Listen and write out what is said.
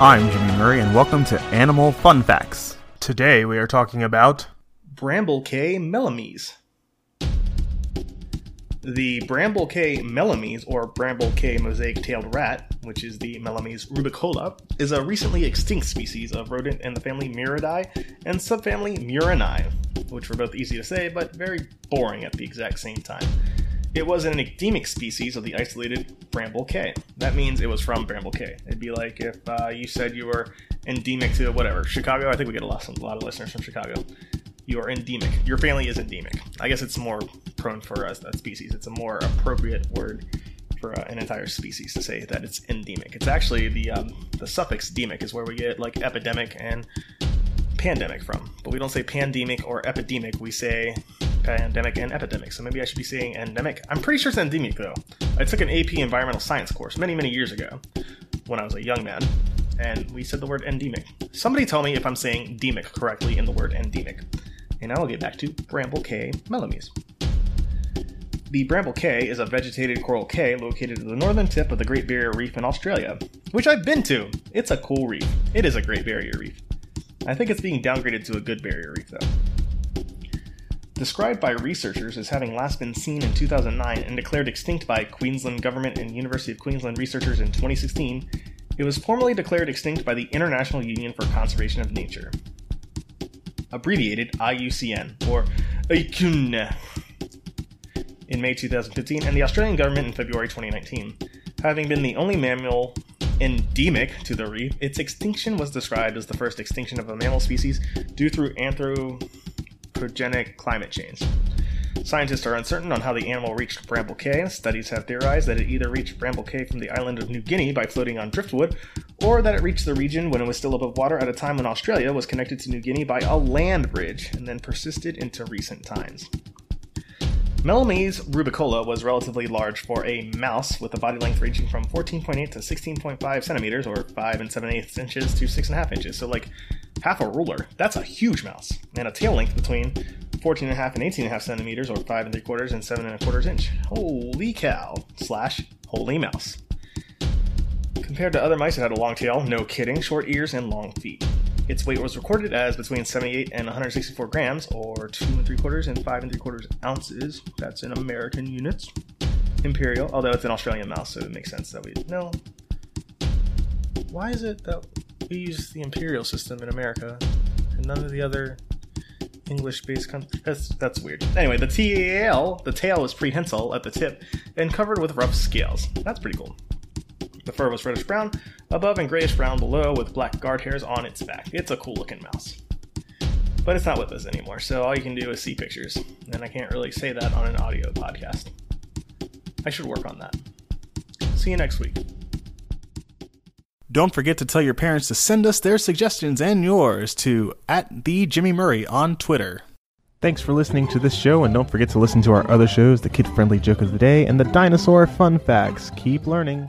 I'm Jimmy Murray, and welcome to Animal Fun Facts. Today we are talking about Bramble Cay melomys. The Bramble Cay melomys, or Bramble Cay mosaic-tailed rat, which is the Melomys rubicola, is a recently extinct species of rodent in the family Muridae and subfamily Murinae, which were both easy to say but very boring at the exact same time. It was an endemic species of the isolated Bramble Cay. That means it was from Bramble Cay. It'd be like if uh, you said you were endemic to whatever Chicago. I think we get a lot, a lot of listeners from Chicago. You are endemic. Your family is endemic. I guess it's more prone for us that species. It's a more appropriate word for uh, an entire species to say that it's endemic. It's actually the um, the suffix demic is where we get like epidemic and pandemic from. But we don't say pandemic or epidemic. We say pandemic and epidemic. So maybe I should be saying endemic. I'm pretty sure it's endemic though. I took an AP environmental science course many, many years ago when I was a young man, and we said the word endemic. Somebody tell me if I'm saying demic correctly in the word endemic. And now we'll get back to Bramble Cay melomys. The Bramble Cay is a vegetated coral cay located at the northern tip of the Great Barrier Reef in Australia, which I've been to. It's a cool reef. It is a Great Barrier Reef. I think it's being downgraded to a good barrier reef though. Described by researchers as having last been seen in 2009 and declared extinct by Queensland Government and University of Queensland researchers in 2016, it was formally declared extinct by the International Union for Conservation of Nature, abbreviated IUCN, or ICUN, in May 2015, and the Australian Government in February 2019. Having been the only mammal endemic to the reef, its extinction was described as the first extinction of a mammal species due through anthro anthropogenic climate change. Scientists are uncertain on how the animal reached Bramble Cay. Studies have theorized that it either reached Bramble Cay from the island of New Guinea by floating on driftwood, or that it reached the region when it was still above water at a time when Australia was connected to New Guinea by a land bridge and then persisted into recent times. Melomys rubicola was relatively large for a mouse with a body length ranging from 14.8 to 16.5 centimeters, or 5 and 7 eighths inches to 6.5 inches. So, like half a ruler. That's a huge mouse. And a tail length between 14.5 and 18.5 centimeters, or 5 and 3 quarters and 7 and a quarters inch. Holy cow! Slash holy mouse. Compared to other mice, it had a long tail, no kidding, short ears, and long feet. Its weight was recorded as between 78 and 164 grams, or 2 and 3 quarters and 5 and 3 quarters ounces. That's in American units. Imperial, although it's an Australian mouse, so it makes sense that we. No. Why is it that we use the imperial system in America and none of the other English-based countries? That's, that's weird. Anyway, the tail, the tail was prehensile at the tip and covered with rough scales. That's pretty cool. The fur was reddish brown above and grayish brown below with black guard hairs on its back. It's a cool looking mouse. But it's not with us anymore, so all you can do is see pictures. And I can't really say that on an audio podcast. I should work on that. See you next week. Don't forget to tell your parents to send us their suggestions and yours to at the Jimmy Murray on Twitter. Thanks for listening to this show, and don't forget to listen to our other shows, the Kid Friendly Joke of the Day and the Dinosaur Fun Facts. Keep learning.